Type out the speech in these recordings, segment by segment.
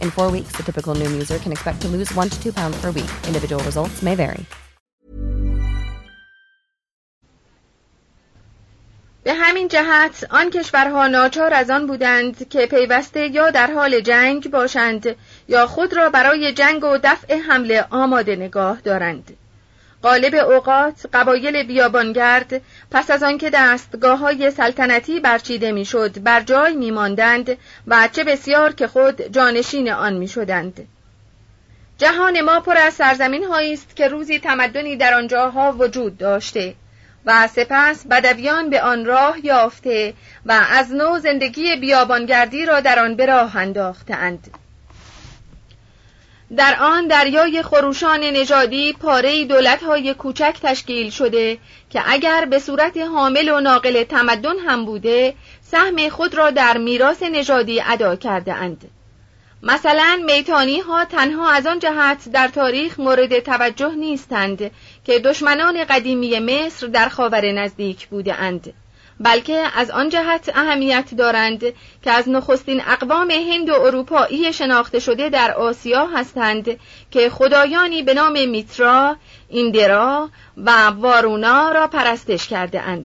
In four weeks, the typical Noom user can expect to lose one to two pounds per week. Individual results may vary. به همین جهت آن کشورها ناچار از آن بودند که پیوسته یا در حال جنگ باشند یا خود را برای جنگ و دفع حمله آماده نگاه دارند. غالب اوقات قبایل بیابانگرد پس از آنکه دستگاه های سلطنتی برچیده می‌شد بر جای میماندند و چه بسیار که خود جانشین آن می‌شدند. جهان ما پر از سرزمین هایی است که روزی تمدنی در آنجاها وجود داشته و سپس بدویان به آن راه یافته و از نو زندگی بیابانگردی را در آن به راه انداختند در آن دریای خروشان نژادی پاره دولت‌های کوچک تشکیل شده که اگر به صورت حامل و ناقل تمدن هم بوده سهم خود را در میراث نژادی ادا کرده اند. مثلا میتانی ها تنها از آن جهت در تاریخ مورد توجه نیستند که دشمنان قدیمی مصر در خاور نزدیک بوده اند. بلکه از آن جهت اهمیت دارند که از نخستین اقوام هند و اروپایی شناخته شده در آسیا هستند که خدایانی به نام میترا، ایندرا و وارونا را پرستش کرده اند.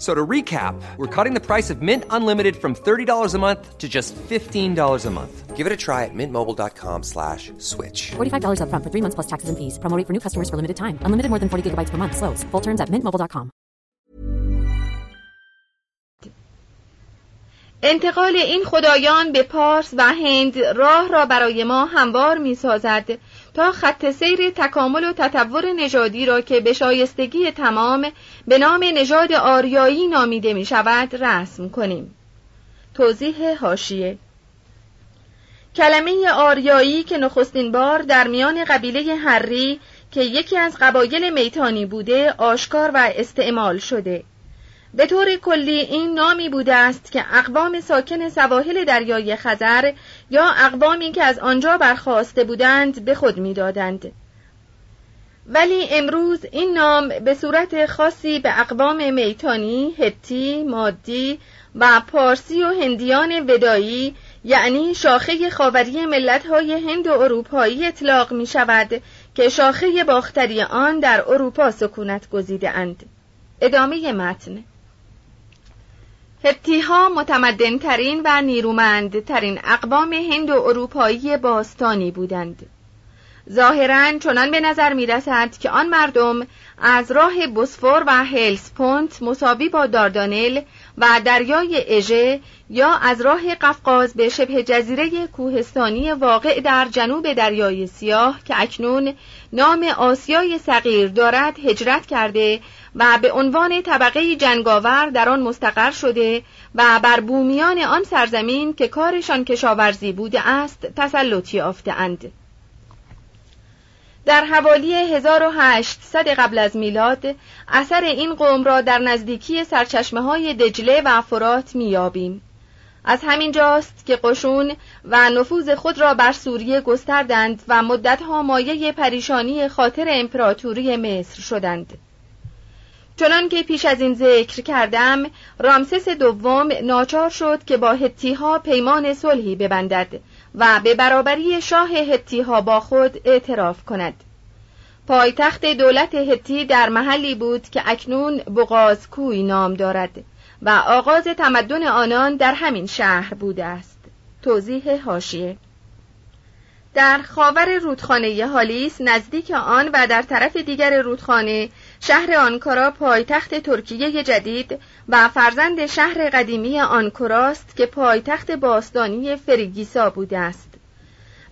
So to recap, we're cutting the price of Mint Unlimited from $30 a month to just $15 a month. Give it a try at mintmobile.com slash switch. $45 upfront for three months plus taxes and fees. Promo rate for new customers for limited time. Unlimited more than 40 gigabytes per month. Slows. Full terms at mintmobile.com. انتقال این خدایان به پارس و هند راه را برای ما هموار می سازد تا خط سیر تکامل و تطور نژادی را که به شایستگی تمام به نام نژاد آریایی نامیده می شود رسم کنیم. توضیح هاشیه کلمه آریایی که نخستین بار در میان قبیله هری که یکی از قبایل میتانی بوده آشکار و استعمال شده به طور کلی این نامی بوده است که اقوام ساکن سواحل دریای خزر یا اقوامی که از آنجا برخواسته بودند به خود می‌دادند. ولی امروز این نام به صورت خاصی به اقوام میتانی، هتی، مادی و پارسی و هندیان ودایی یعنی شاخه خاوری ملت‌های هند و اروپایی اطلاق می شود که شاخه باختری آن در اروپا سکونت گزیده اند. ادامه متن هتیها متمدن ترین و نیرومند ترین اقوام هند و اروپایی باستانی بودند. ظاهرا چنان به نظر می رسد که آن مردم از راه بوسفور و هلسپونت مساوی با داردانل و دریای اژه یا از راه قفقاز به شبه جزیره کوهستانی واقع در جنوب دریای سیاه که اکنون نام آسیای صغیر دارد هجرت کرده و به عنوان طبقه جنگاور در آن مستقر شده و بر بومیان آن سرزمین که کارشان کشاورزی بوده است تسلطی اند. در حوالی 1800 قبل از میلاد اثر این قوم را در نزدیکی سرچشمه های دجله و فرات میابیم. از همین جاست که قشون و نفوذ خود را بر سوریه گستردند و مدتها مایه پریشانی خاطر امپراتوری مصر شدند. چنان که پیش از این ذکر کردم رامسس دوم ناچار شد که با هتیها پیمان صلحی ببندد و به برابری شاه هتیها با خود اعتراف کند. پایتخت دولت هتی در محلی بود که اکنون کوی نام دارد و آغاز تمدن آنان در همین شهر بوده است. توضیح هاشیه در خاور رودخانه هالیس نزدیک آن و در طرف دیگر رودخانه شهر آنکارا پایتخت ترکیه جدید و فرزند شهر قدیمی آنکوراست که پایتخت باستانی فریگیسا بوده است.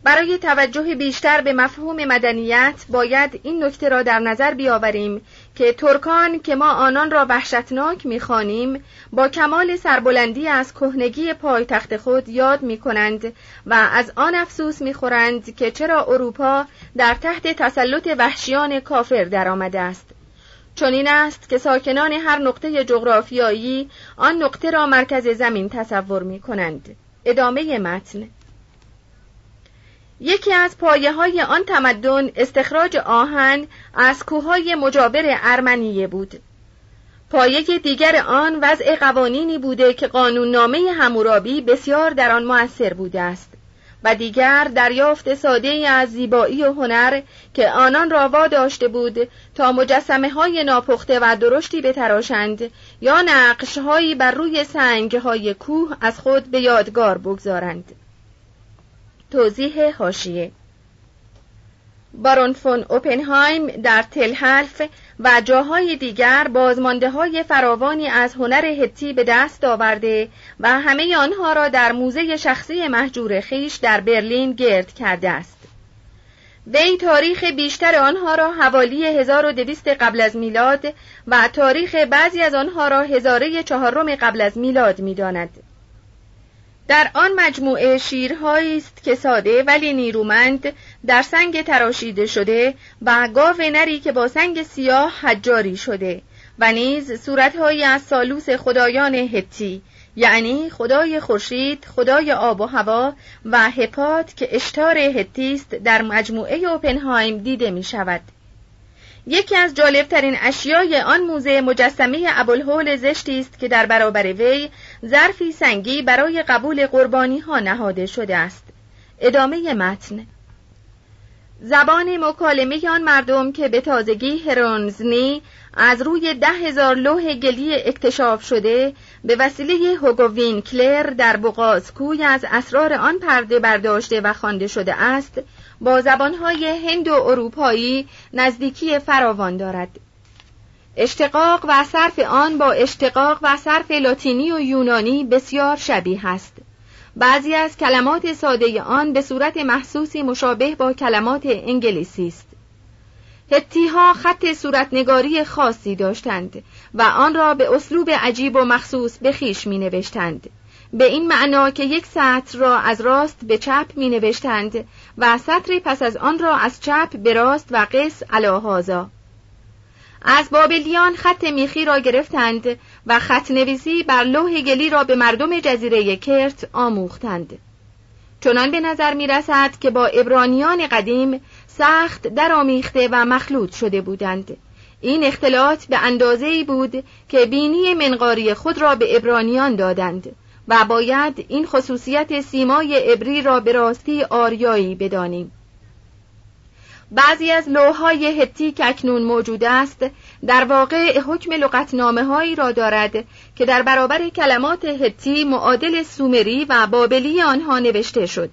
برای توجه بیشتر به مفهوم مدنیت باید این نکته را در نظر بیاوریم که ترکان که ما آنان را وحشتناک می‌خوانیم با کمال سربلندی از کهنگی پایتخت خود یاد می کنند و از آن افسوس می‌خورند که چرا اروپا در تحت تسلط وحشیان کافر درآمده است. چنین است که ساکنان هر نقطه جغرافیایی آن نقطه را مرکز زمین تصور می کنند. ادامه متن. یکی از پایه های آن تمدن استخراج آهن از کوههای مجاور ارمنیه بود. پایه دیگر آن وضع قوانینی بوده که قانون نامه همورابی بسیار در آن موثر بوده است. و دیگر دریافت ساده از زیبایی و هنر که آنان را داشته بود تا مجسمه های ناپخته و درشتی بتراشند یا نقش هایی بر روی سنگ های کوه از خود به یادگار بگذارند. توضیح هاشیه بارون فون اوپنهایم در تلحلف و جاهای دیگر بازمانده های فراوانی از هنر هتی به دست آورده و همه آنها را در موزه شخصی محجور خیش در برلین گرد کرده است. وی تاریخ بیشتر آنها را حوالی 1200 قبل از میلاد و تاریخ بعضی از آنها را هزاره چهارم قبل از میلاد می‌داند. در آن مجموعه شیرهایی است که ساده ولی نیرومند در سنگ تراشیده شده و گاو نری که با سنگ سیاه حجاری شده و نیز صورتهایی از سالوس خدایان هتی یعنی خدای خورشید، خدای آب و هوا و هپات که اشتار هتی است در مجموعه اوپنهایم دیده می شود. یکی از جالبترین اشیای آن موزه مجسمه ابوالهول زشتی است که در برابر وی ظرفی سنگی برای قبول قربانی ها نهاده شده است. ادامه متن. زبان مکالمه آن مردم که به تازگی هرونزنی از روی ده هزار لوح گلی اکتشاف شده به وسیله هوگو کلر در بغازکوی از اسرار آن پرده برداشته و خوانده شده است با زبانهای هند و اروپایی نزدیکی فراوان دارد. اشتقاق و صرف آن با اشتقاق و صرف لاتینی و یونانی بسیار شبیه است. بعضی از کلمات ساده آن به صورت محسوسی مشابه با کلمات انگلیسی است. هتیها خط صورتنگاری خاصی داشتند و آن را به اسلوب عجیب و مخصوص به خیش می نوشتند به این معنا که یک سطر را از راست به چپ می نوشتند و سطری پس از آن را از چپ به راست و قص علاهازا از بابلیان خط میخی را گرفتند و خط نویسی بر لوح گلی را به مردم جزیره کرت آموختند. چنان به نظر می رسد که با ابرانیان قدیم سخت درآمیخته و مخلوط شده بودند. این اختلاط به اندازه بود که بینی منقاری خود را به ابرانیان دادند و باید این خصوصیت سیمای ابری را به راستی آریایی بدانیم. بعضی از لوهای هتی که اکنون موجود است. در واقع حکم لغتنامه هایی را دارد که در برابر کلمات هتی معادل سومری و بابلی آنها نوشته شد.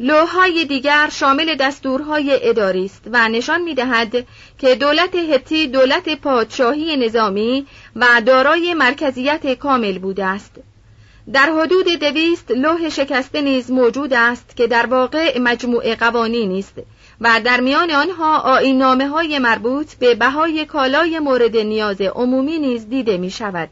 لوهای دیگر شامل دستورهای اداری است و نشان می‌دهد که دولت هتی دولت پادشاهی نظامی و دارای مرکزیت کامل بوده است. در حدود دویست لوح شکسته نیز موجود است که در واقع مجموعه قوانین است. و در میان آنها آینامه های مربوط به بهای کالای مورد نیاز عمومی نیز دیده می شود.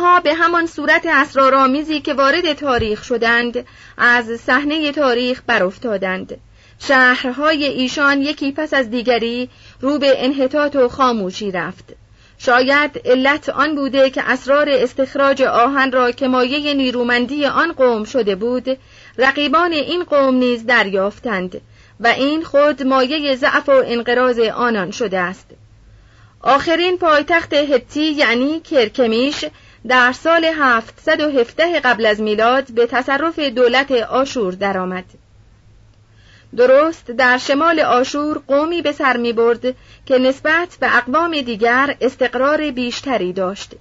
ها به همان صورت اسرارآمیزی که وارد تاریخ شدند از صحنه تاریخ برافتادند شهرهای ایشان یکی پس از دیگری رو به انحطاط و خاموشی رفت شاید علت آن بوده که اسرار استخراج آهن را که مایه نیرومندی آن قوم شده بود رقیبان این قوم نیز دریافتند و این خود مایه ضعف و انقراض آنان شده است آخرین پایتخت هتی یعنی کرکمیش در سال 717 قبل از میلاد به تصرف دولت آشور درآمد. درست در شمال آشور قومی به سر می برد که نسبت به اقوام دیگر استقرار بیشتری داشت.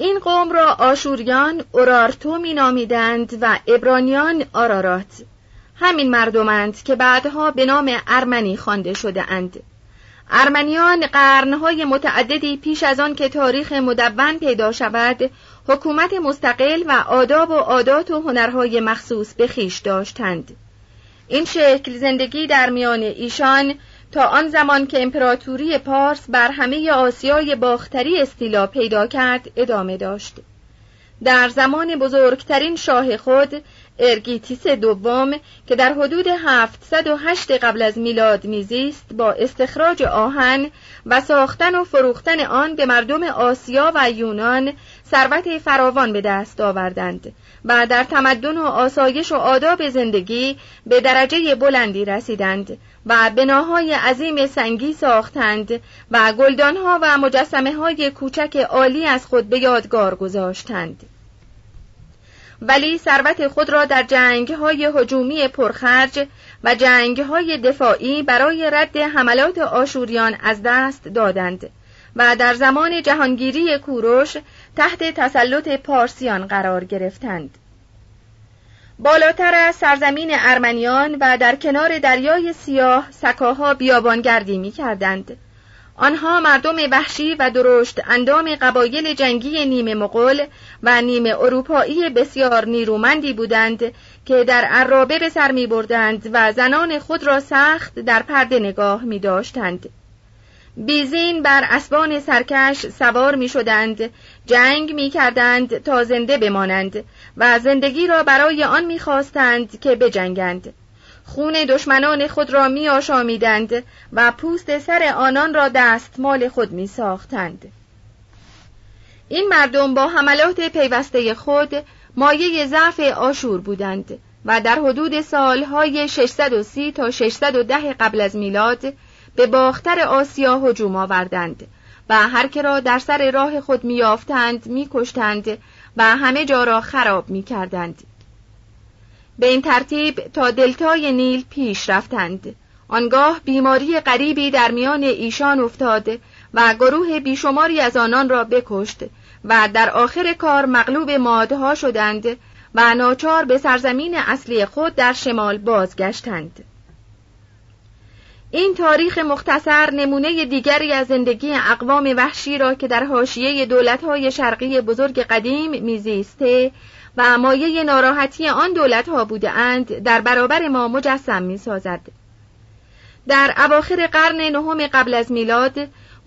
این قوم را آشوریان اورارتو می نامیدند و ابرانیان آرارات. همین مردمند که بعدها به نام ارمنی خوانده شده اند. ارمنیان قرنهای متعددی پیش از آن که تاریخ مدون پیدا شود حکومت مستقل و آداب و عادات و هنرهای مخصوص به خیش داشتند این شکل زندگی در میان ایشان تا آن زمان که امپراتوری پارس بر همه آسیای باختری استیلا پیدا کرد ادامه داشت. در زمان بزرگترین شاه خود ارگیتیس دوم که در حدود 708 قبل از میلاد میزیست با استخراج آهن و ساختن و فروختن آن به مردم آسیا و یونان ثروت فراوان به دست آوردند. و در تمدن و آسایش و آداب زندگی به درجه بلندی رسیدند و بناهای عظیم سنگی ساختند و گلدانها و مجسمه های کوچک عالی از خود به یادگار گذاشتند. ولی ثروت خود را در جنگ های هجومی پرخرج و جنگ های دفاعی برای رد حملات آشوریان از دست دادند و در زمان جهانگیری کوروش تحت تسلط پارسیان قرار گرفتند. بالاتر از سرزمین ارمنیان و در کنار دریای سیاه سکاها بیابانگردی می کردند. آنها مردم وحشی و درشت اندام قبایل جنگی نیمه مغول و نیمه اروپایی بسیار نیرومندی بودند که در عرابه به سر می بردند و زنان خود را سخت در پرده نگاه می داشتند. بیزین بر اسبان سرکش سوار می شدند، جنگ می کردند تا زنده بمانند و زندگی را برای آن می خواستند که بجنگند. خون دشمنان خود را می آشامیدند و پوست سر آنان را دستمال خود می ساختند. این مردم با حملات پیوسته خود مایه ضعف آشور بودند و در حدود سالهای 630 تا 610 قبل از میلاد به باختر آسیا هجوم آوردند و هر که را در سر راه خود میافتند میکشتند و همه جا را خراب می‌کردند. به این ترتیب تا دلتای نیل پیش رفتند. آنگاه بیماری غریبی در میان ایشان افتاد و گروه بیشماری از آنان را بکشت و در آخر کار مغلوب مادها شدند و ناچار به سرزمین اصلی خود در شمال بازگشتند. این تاریخ مختصر نمونه دیگری از زندگی اقوام وحشی را که در حاشیه دولت‌های شرقی بزرگ قدیم میزیسته و مایه ناراحتی آن دولت‌ها بوده اند در برابر ما مجسم می‌سازد. در اواخر قرن نهم قبل از میلاد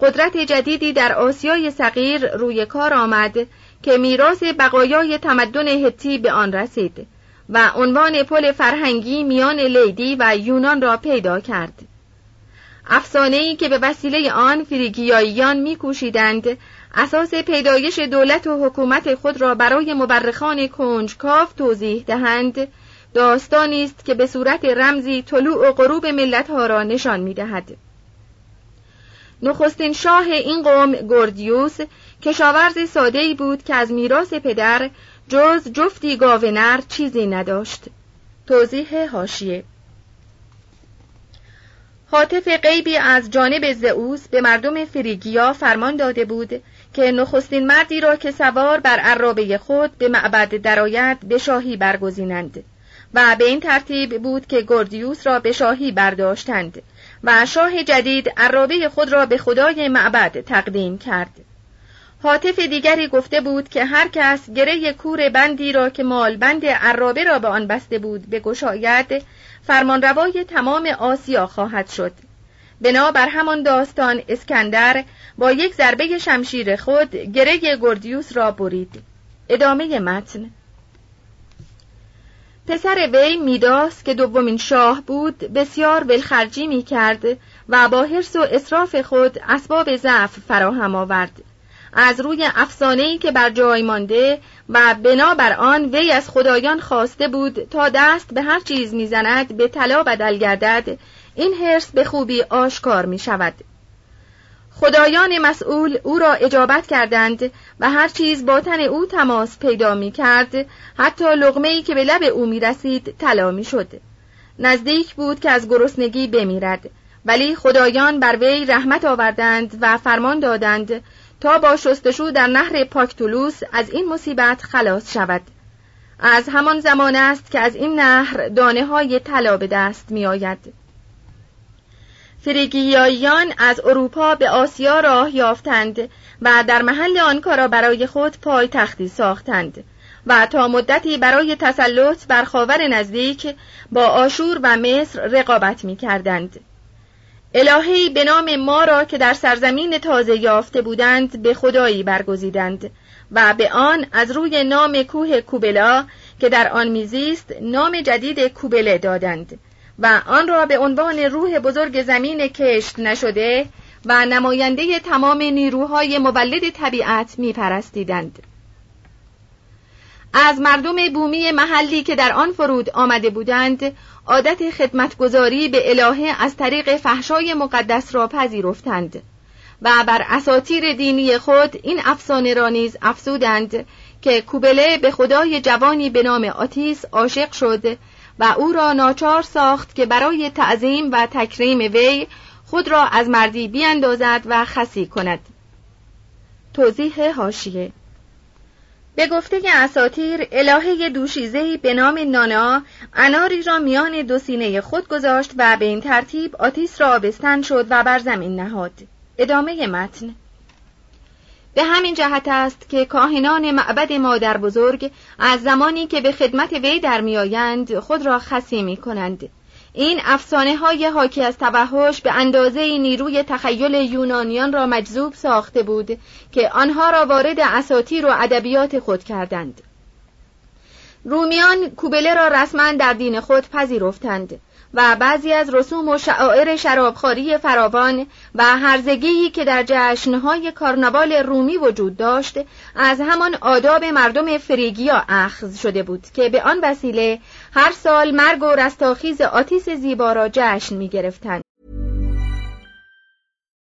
قدرت جدیدی در آسیای صغیر روی کار آمد که میراث بقایای تمدن هتی به آن رسید و عنوان پل فرهنگی میان لیدی و یونان را پیدا کرد. افسانه‌ای که به وسیله آن فریگیاییان میکوشیدند اساس پیدایش دولت و حکومت خود را برای مورخان کنجکاف توضیح دهند داستانی است که به صورت رمزی طلوع و غروب ملتها را نشان می‌دهد. نخستین شاه این قوم گوردیوس کشاورز ساده بود که از میراث پدر جز جفتی گاونر چیزی نداشت توضیح هاشیه حاطف غیبی از جانب زئوس به مردم فریگیا فرمان داده بود که نخستین مردی را که سوار بر عرابه خود به معبد درآید به شاهی برگزینند و به این ترتیب بود که گردیوس را به شاهی برداشتند و شاه جدید عرابه خود را به خدای معبد تقدیم کرد. حاطف دیگری گفته بود که هر کس گره کور بندی را که مال بند عرابه را به آن بسته بود به گشاید فرمانروای تمام آسیا خواهد شد. بنا بر همان داستان اسکندر با یک ضربه شمشیر خود گره گردیوس را برید. ادامه متن. پسر وی میداس که دومین شاه بود بسیار ولخرجی می کرد و با حرس و اصراف خود اسباب ضعف فراهم آورد. از روی افسانه‌ای که بر جای مانده و بنابر آن وی از خدایان خواسته بود تا دست به هر چیز می‌زند به طلا بدل گردد. این حرس به خوبی آشکار می شود خدایان مسئول او را اجابت کردند و هر چیز با تن او تماس پیدا می کرد حتی لغمه ای که به لب او می رسید طلا می شد نزدیک بود که از گرسنگی بمیرد. ولی خدایان بر وی رحمت آوردند و فرمان دادند تا با شستشو در نهر پاکتولوس از این مصیبت خلاص شود از همان زمان است که از این نهر دانه های طلا به دست می آید. فریگیاییان از اروپا به آسیا راه یافتند و در محل آن کارا برای خود پای تختی ساختند و تا مدتی برای تسلط بر خاور نزدیک با آشور و مصر رقابت می کردند. الهی به نام ما را که در سرزمین تازه یافته بودند به خدایی برگزیدند و به آن از روی نام کوه کوبلا که در آن میزیست نام جدید کوبله دادند و آن را به عنوان روح بزرگ زمین کشت نشده و نماینده تمام نیروهای مولد طبیعت میپرستیدند. از مردم بومی محلی که در آن فرود آمده بودند عادت خدمتگذاری به الهه از طریق فحشای مقدس را پذیرفتند و بر اساتیر دینی خود این افسانه را نیز افزودند که کوبله به خدای جوانی به نام آتیس عاشق شد و او را ناچار ساخت که برای تعظیم و تکریم وی خود را از مردی بیاندازد و خسی کند. توضیح هاشیه به گفته اساتیر الهه دوشیزهی به نام نانا اناری را میان دو سینه خود گذاشت و به این ترتیب آتیس را آبستن شد و بر زمین نهاد. ادامه متن. به همین جهت است که کاهنان معبد مادر بزرگ از زمانی که به خدمت وی در میآیند خود را خسی می کنند این افسانه های حاکی از توحش به اندازه نیروی تخیل یونانیان را مجذوب ساخته بود که آنها را وارد اساطیر و ادبیات خود کردند. رومیان کوبله را رسما در دین خود پذیرفتند و بعضی از رسوم و شعائر شرابخوری فراوان و هرزگی که در جشنهای کارناوال رومی وجود داشت از همان آداب مردم فریگیا اخذ شده بود که به آن وسیله هر سال مرگ و رستاخیز آتیس زیبا را جشن می گرفتند.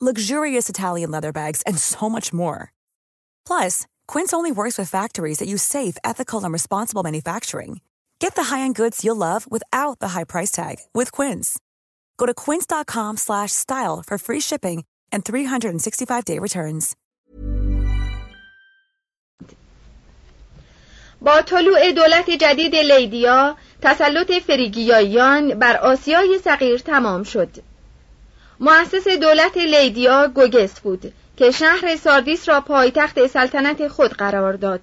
luxurious Italian leather bags, and so much more. Plus, Quince only works with factories that use safe, ethical, and responsible manufacturing. Get the high-end goods you'll love without the high price tag with Quince. Go to quince.com/style for free shipping and 365-day returns. با طلوع دولت جدید لیدیا تسلط فریگیاییان بر آسیای صغیر تمام شد. مؤسس دولت لیدیا گوگس بود که شهر ساردیس را پایتخت سلطنت خود قرار داد.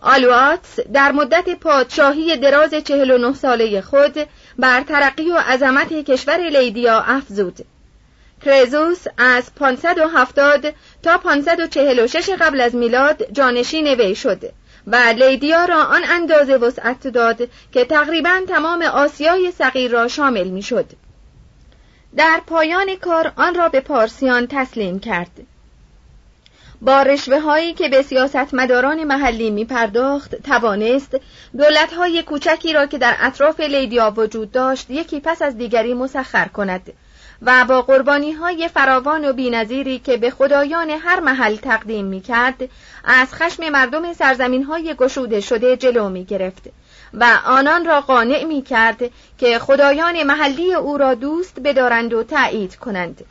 آلواتس در مدت پادشاهی دراز 49 ساله خود بر ترقی و عظمت کشور لیدیا افزود. کرزوس از 570 تا 546 قبل از میلاد جانشین وی شد و لیدیا را آن اندازه وسعت داد که تقریبا تمام آسیای صغیر را شامل می‌شد. در پایان کار آن را به پارسیان تسلیم کرد. با رشوه هایی که به سیاستمداران محلی می پرداخت توانست دولت های کوچکی را که در اطراف لیدیا وجود داشت یکی پس از دیگری مسخر کند و با قربانی های فراوان و بینظیری که به خدایان هر محل تقدیم می کرد از خشم مردم سرزمین های گشوده شده جلو می گرفت و آنان را قانع می کرد که خدایان محلی او را دوست بدارند و تایید کنند.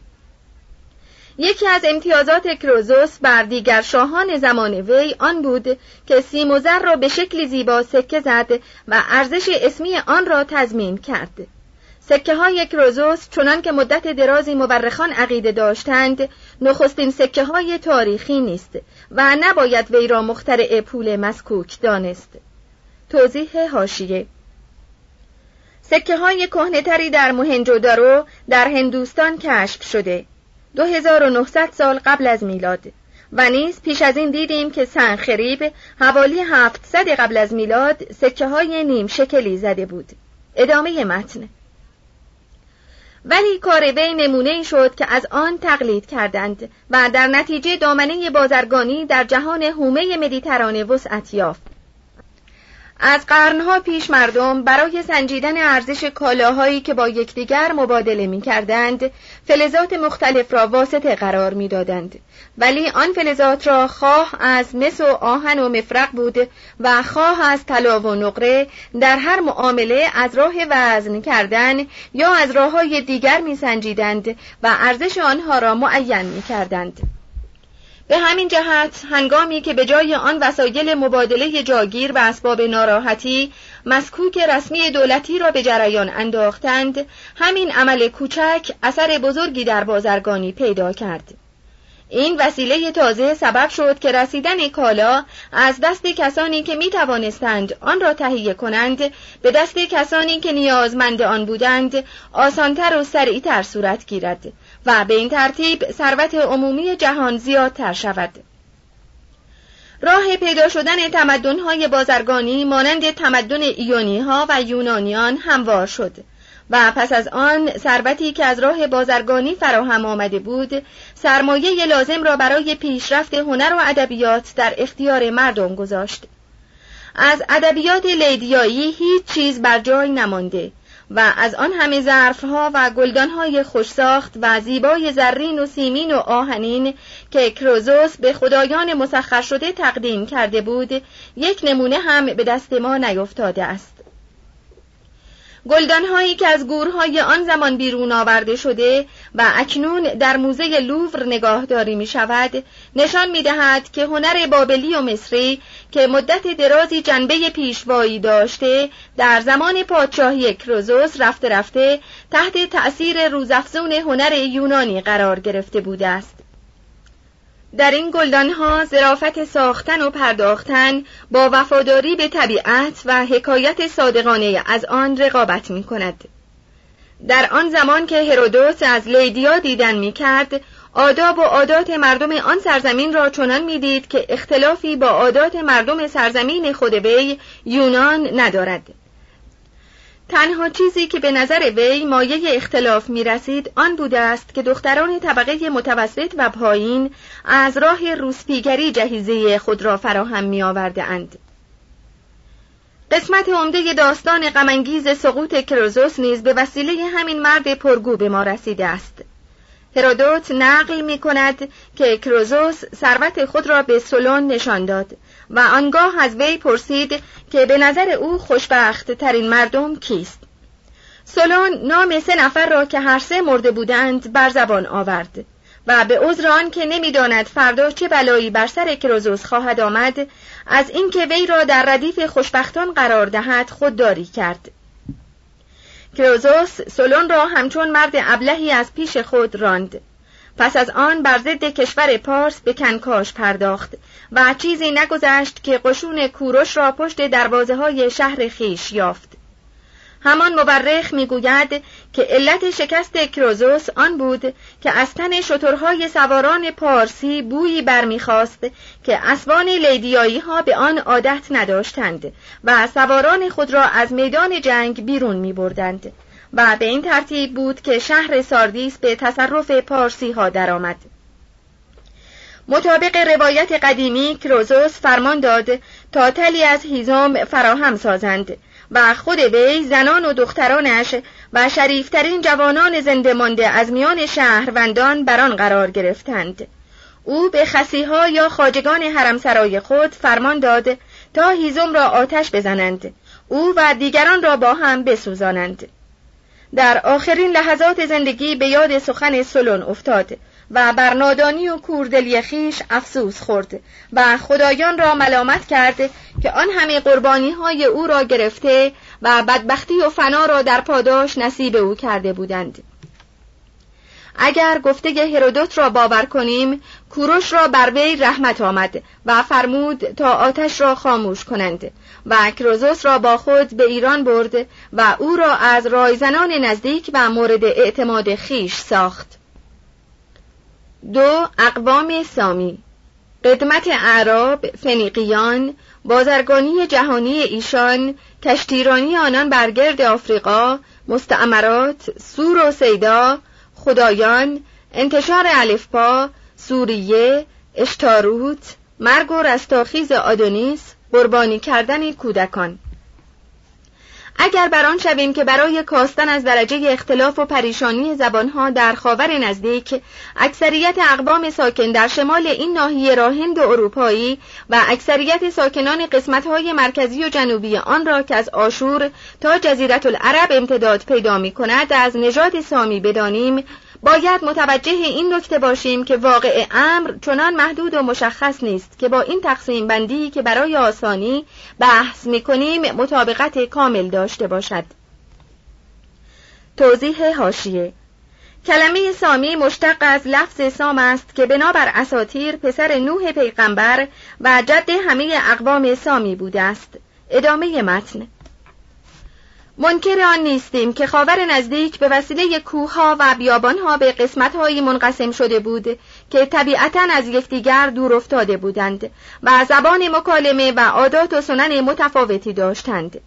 یکی از امتیازات کروزوس بر دیگر شاهان زمان وی آن بود که سیم را به شکلی زیبا سکه زد و ارزش اسمی آن را تضمین کرد. سکه های کروزوس چنان که مدت درازی مورخان عقیده داشتند نخستین سکه های تاریخی نیست و نباید وی را مخترع پول مسکوک دانست. توضیح هاشیه سکه های کهنهتری در موهنجودارو در هندوستان کشف شده. 2900 سال قبل از میلاد. و نیز پیش از این دیدیم که سنخریب حوالی 700 قبل از میلاد سکه های نیم شکلی زده بود. ادامه متن. ولی کار وی نمونه شد که از آن تقلید کردند و در نتیجه دامنه بازرگانی در جهان هومه مدیترانه وسعت یافت. از قرنها پیش مردم برای سنجیدن ارزش کالاهایی که با یکدیگر مبادله می کردند فلزات مختلف را واسطه قرار می دادند. ولی آن فلزات را خواه از مس و آهن و مفرق بود و خواه از طلا و نقره در هر معامله از راه وزن کردن یا از راه های دیگر می سنجیدند و ارزش آنها را معین می کردند. به همین جهت هنگامی که به جای آن وسایل مبادله جاگیر و اسباب ناراحتی مسکوک رسمی دولتی را به جریان انداختند همین عمل کوچک اثر بزرگی در بازرگانی پیدا کرد. این وسیله تازه سبب شد که رسیدن کالا از دست کسانی که می توانستند آن را تهیه کنند به دست کسانی که نیازمند آن بودند آسانتر و سریعتر صورت گیرد. و به این ترتیب ثروت عمومی جهان زیادتر شود. راه پیدا شدن تمدن‌های بازرگانی مانند تمدن ایونی ها و یونانیان هموار شد و پس از آن ثروتی که از راه بازرگانی فراهم آمده بود سرمایه لازم را برای پیشرفت هنر و ادبیات در اختیار مردم گذاشت. از ادبیات لیدیایی هیچ چیز بر جای نمانده. و از آن همه ظرفها و گلدانهای خوشساخت و زیبای زرین و سیمین و آهنین که کروزوس به خدایان مسخر شده تقدیم کرده بود یک نمونه هم به دست ما نیفتاده است. گلدانهایی که از گورهای آن زمان بیرون آورده شده و اکنون در موزه لوور نگاهداری می شود نشان می دهد که هنر بابلی و مصری که مدت درازی جنبه پیشوایی داشته در زمان پادشاهی کروزوس رفته رفته تحت تأثیر روزافزون هنر یونانی قرار گرفته بوده است. در این گلدانها زرافت ساختن و پرداختن با وفاداری به طبیعت و حکایت صادقانه از آن رقابت می کند. در آن زمان که هرودوس از لیدیا دیدن می کرد آداب و عادات مردم آن سرزمین را چنان می‌دید که اختلافی با عادات مردم سرزمین خود وی یونان ندارد تنها چیزی که به نظر وی مایه اختلاف می رسید آن بوده است که دختران طبقه متوسط و پایین از راه روسپیگری جهیزه خود را فراهم می آورده اند. قسمت عمده داستان غمانگیز سقوط کروزوس نیز به وسیله همین مرد پرگو به ما رسیده است. هرودوت نقل می کند که کروزوس ثروت خود را به سولون نشان داد و آنگاه از وی پرسید که به نظر او خوشبخت ترین مردم کیست. سولون نام سه نفر را که هر سه مرده بودند بر زبان آورد و به عذر آن که نمی‌داند فردا چه بلایی بر سر کروزوس خواهد آمد از اینکه وی را در ردیف خوشبختان قرار دهد خودداری کرد. کروزوس سولون را همچون مرد ابلهی از پیش خود راند. پس از آن بر ضد کشور پارس به کنکاش پرداخت و چیزی نگذشت که قشون کوروش را پشت دروازه های شهر خیش یافت همان مورخ می‌گوید که علت شکست کروزوس آن بود که از تن شترهای سواران پارسی بویی برمیخواست که اسبان لیدیایی ها به آن عادت نداشتند و سواران خود را از میدان جنگ بیرون می بردند و به این ترتیب بود که شهر ساردیس به تصرف پارسی ها درآمد. مطابق روایت قدیمی کروزوس فرمان داد تا تلی از هیزم فراهم سازند و خود وی زنان و دخترانش و شریفترین جوانان زنده مانده از میان شهروندان بر آن قرار گرفتند. او به خسیها یا خاجگان حرمسرای خود فرمان داد تا هیزم را آتش بزنند. او و دیگران را با هم بسوزانند. در آخرین لحظات زندگی به یاد سخن سلون افتاد و بر نادانی و کوردلی خیش افسوس خورد و خدایان را ملامت کرد که آن همه قربانی های او را گرفته و بدبختی و فنا را در پاداش نصیب او کرده بودند. اگر گفته هرودوت را باور کنیم کوروش را بر وی رحمت آمد و فرمود تا آتش را خاموش کنند و کروزوس را با خود به ایران برد و او را از رایزنان نزدیک و مورد اعتماد خیش ساخت. دو اقوام سامی. قدمت اعراب فنیقیان بازرگانی جهانی ایشان کشتیرانی آنان برگرد آفریقا مستعمرات سور و سیدا خدایان انتشار الفپا سوریه اشتاروت مرگ و رستاخیز آدونیس قربانی کردن کودکان. اگر بر آن شویم که برای کاستن از درجه اختلاف و پریشانی زبانها در خاور نزدیک اکثریت اقوام ساکن در شمال این ناحیه را هند اروپایی و اکثریت ساکنان قسمتهای مرکزی و جنوبی آن را که از آشور تا جزیرت العرب امتداد پیدا می کند از نژاد سامی بدانیم باید متوجه این نکته باشیم که واقع امر چنان محدود و مشخص نیست که با این تقسیم بندی که برای آسانی بحث می کنیم مطابقت کامل داشته باشد. توضیح هاشیه کلمه سامی مشتق از لفظ سام است که بنابر اساتیر پسر نوح پیغمبر و جد همه اقوام سامی بوده است. ادامه متن منکر آن نیستیم که خاور نزدیک به وسیله کوهها و بیابانها به قسمتهایی منقسم شده بود که طبیعتا از یکدیگر دور افتاده بودند و زبان مکالمه و عادات و سنن متفاوتی داشتند.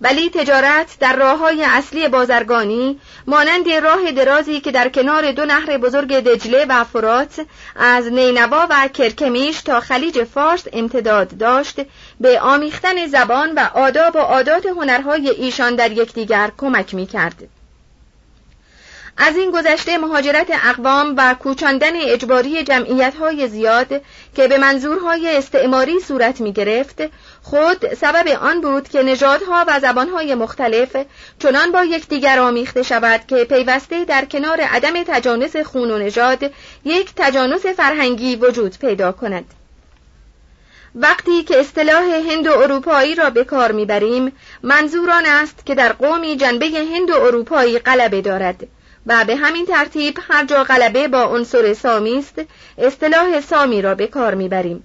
ولی تجارت در راه های اصلی بازرگانی مانند راه درازی که در کنار دو نهر بزرگ دجله و فرات از نینوا و کرکمیش تا خلیج فارس امتداد داشت به آمیختن زبان و آداب و عادات هنرهای ایشان در یکدیگر کمک می کرد. از این گذشته مهاجرت اقوام و کوچاندن اجباری جمعیت های زیاد که به منظورهای استعماری صورت می گرفت خود سبب آن بود که نژادها و زبانهای مختلف چنان با یکدیگر آمیخته شود که پیوسته در کنار عدم تجانس خون و نژاد یک تجانس فرهنگی وجود پیدا کند وقتی که اصطلاح هند و اروپایی را به کار می‌بریم منظور آن است که در قومی جنبه هند و اروپایی غلبه دارد و به همین ترتیب هر جا غلبه با عنصر سامی است اصطلاح سامی را به کار می‌بریم.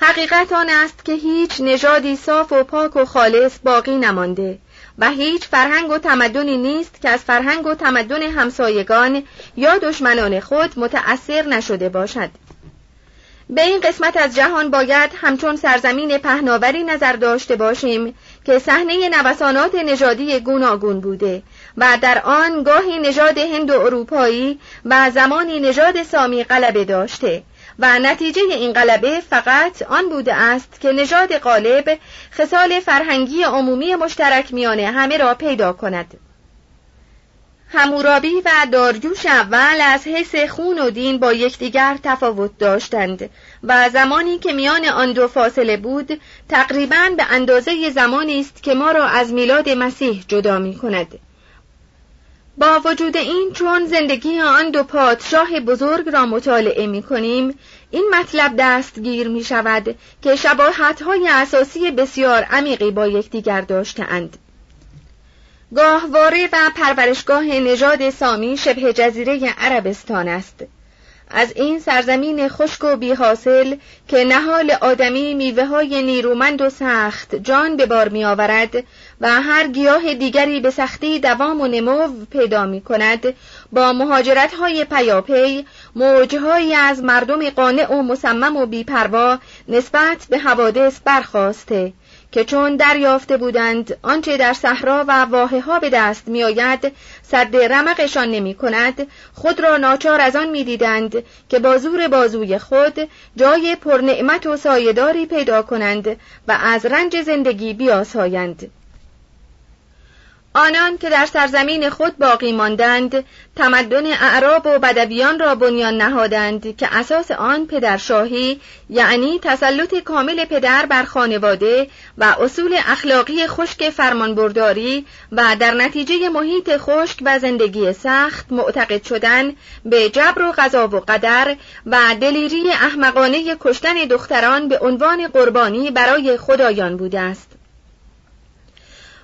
حقیقت آن است که هیچ نژادی صاف و پاک و خالص باقی نمانده و هیچ فرهنگ و تمدنی نیست که از فرهنگ و تمدن همسایگان یا دشمنان خود متأثر نشده باشد. به این قسمت از جهان باید همچون سرزمین پهناوری نظر داشته باشیم که صحنه نوسانات نژادی گوناگون بوده و در آن گاهی نژاد هند و اروپایی و زمانی نژاد سامی غلبه داشته و نتیجه این غلبه فقط آن بوده است که نژاد غالب خصال فرهنگی عمومی مشترک میانه همه را پیدا کند. همورابی و دارجوش اول از حیث خون و دین با یکدیگر تفاوت داشتند و زمانی که میان آن دو فاصله بود تقریبا به اندازه زمانی است که ما را از میلاد مسیح جدا می کند. با وجود این چون زندگی آن دو پادشاه بزرگ را مطالعه می کنیم این مطلب دستگیر می شود که شباهت های اساسی بسیار عمیقی با یکدیگر داشتهاند. گاهواره و پرورشگاه نژاد سامی شبه جزیره عربستان است. از این سرزمین خشک و بیحاصل که نهال آدمی میوه های نیرومند و سخت جان به بار می آورد و هر گیاه دیگری به سختی دوام و نمو پیدا می کند با مهاجرت های پیاپی موجهایی از مردم قانع و مصمم و بیپروا نسبت به حوادث برخواسته که چون دریافته بودند آنچه در صحرا و واحه ها به دست می آید صد رمقشان نمی کند خود را ناچار از آن می دیدند که با زور بازوی خود جای پرنعمت و سایداری پیدا کنند و از رنج زندگی بیاسایند. آنان که در سرزمین خود باقی ماندند تمدن اعراب و بدویان را بنیان نهادند که اساس آن پدرشاهی یعنی تسلط کامل پدر بر خانواده و اصول اخلاقی خشک فرمانبرداری و در نتیجه محیط خشک و زندگی سخت معتقد شدن به جبر و قضا و قدر و دلیری احمقانه کشتن دختران به عنوان قربانی برای خدایان بوده است.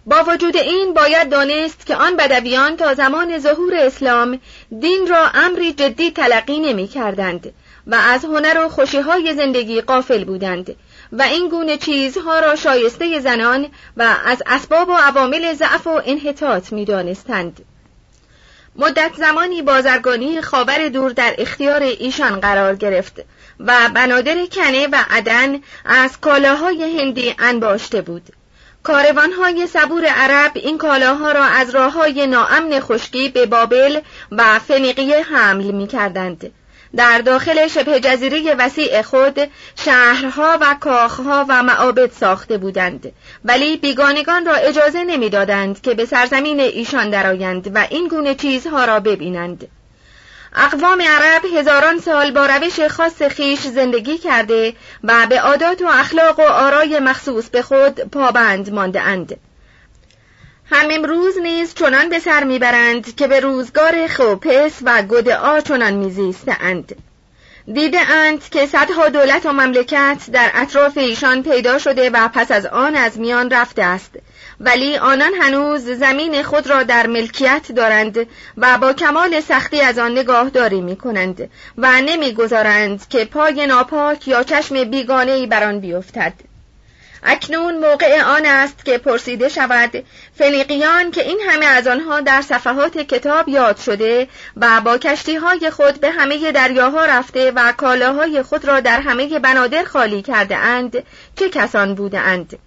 با وجود این باید دانست که آن بدویان تا زمان ظهور اسلام دین را امری جدی تلقی نمی کردند و از هنر و خوشیهای زندگی قافل بودند و این گونه چیزها را شایسته زنان و از اسباب و عوامل ضعف و انحطاط می دانستند. مدت زمانی بازرگانی خاور دور در اختیار ایشان قرار گرفت و بنادر کنه و عدن از کالاهای هندی انباشته بود کاروانهای صبور عرب این کالاها را از راه های ناامن خشکی به بابل و فنیقیه حمل می کردند. در داخل شبه جزیره وسیع خود شهرها و کاخها و معابد ساخته بودند ولی بیگانگان را اجازه نمی‌دادند که به سرزمین ایشان درآیند و این گونه چیزها را ببینند اقوام عرب هزاران سال با روش خاص خیش زندگی کرده و به عادات و اخلاق و آرای مخصوص به خود پابند مانده اند. هم امروز نیز چنان به سر می‌برند که به روزگار خوپس و گدعا چنان میزیستند. دیده اند که صدها دولت و مملکت در اطراف ایشان پیدا شده و پس از آن از میان رفته است ولی آنان هنوز زمین خود را در ملکیت دارند و با کمال سختی از آن نگاهداری می کنند و نمی‌گذارند که پای ناپاک یا چشم بیگانه ای بر آن بیفتد اکنون موقع آن است که پرسیده شود فنیقیان که این همه از آنها در صفحات کتاب یاد شده و با کشتی های خود به همه دریاها رفته و کالاهای خود را در همه بنادر خالی کرده اند چه کسان بوده اند؟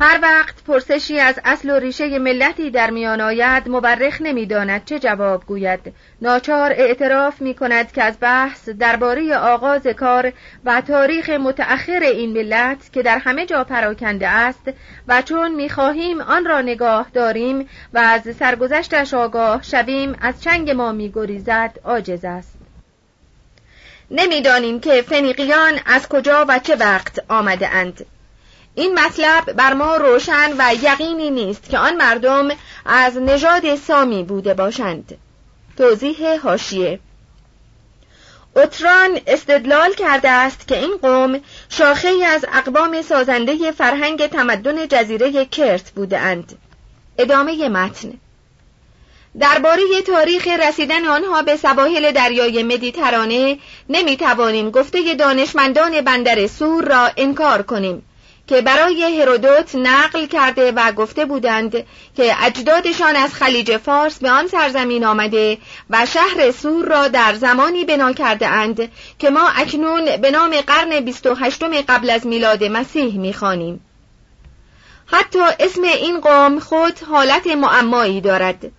هر وقت پرسشی از اصل و ریشه ملتی در میان آید مورخ نمی‌داند چه جواب گوید. ناچار اعتراف می کند که از بحث درباره آغاز کار و تاریخ متأخر این ملت که در همه جا پراکنده است و چون می خواهیم آن را نگاه داریم و از سرگذشتش آگاه شویم از چنگ ما می گریزد عاجز است. نمی‌دانیم که فنیقیان از کجا و چه وقت آمده اند این مطلب بر ما روشن و یقینی نیست که آن مردم از نژاد سامی بوده باشند. توضیح هاشیه اوتران استدلال کرده است که این قوم شاخه از اقوام سازنده فرهنگ تمدن جزیره کرت بوده اند. ادامه متن. درباره تاریخ رسیدن آنها به سواحل دریای مدیترانه نمی توانیم گفته دانشمندان بندر سور را انکار کنیم. که برای هرودوت نقل کرده و گفته بودند که اجدادشان از خلیج فارس به آن سرزمین آمده و شهر سور را در زمانی بنا کرده اند که ما اکنون به نام قرن 28 قبل از میلاد مسیح می‌خوانیم. حتی اسم این قوم خود حالت معمایی دارد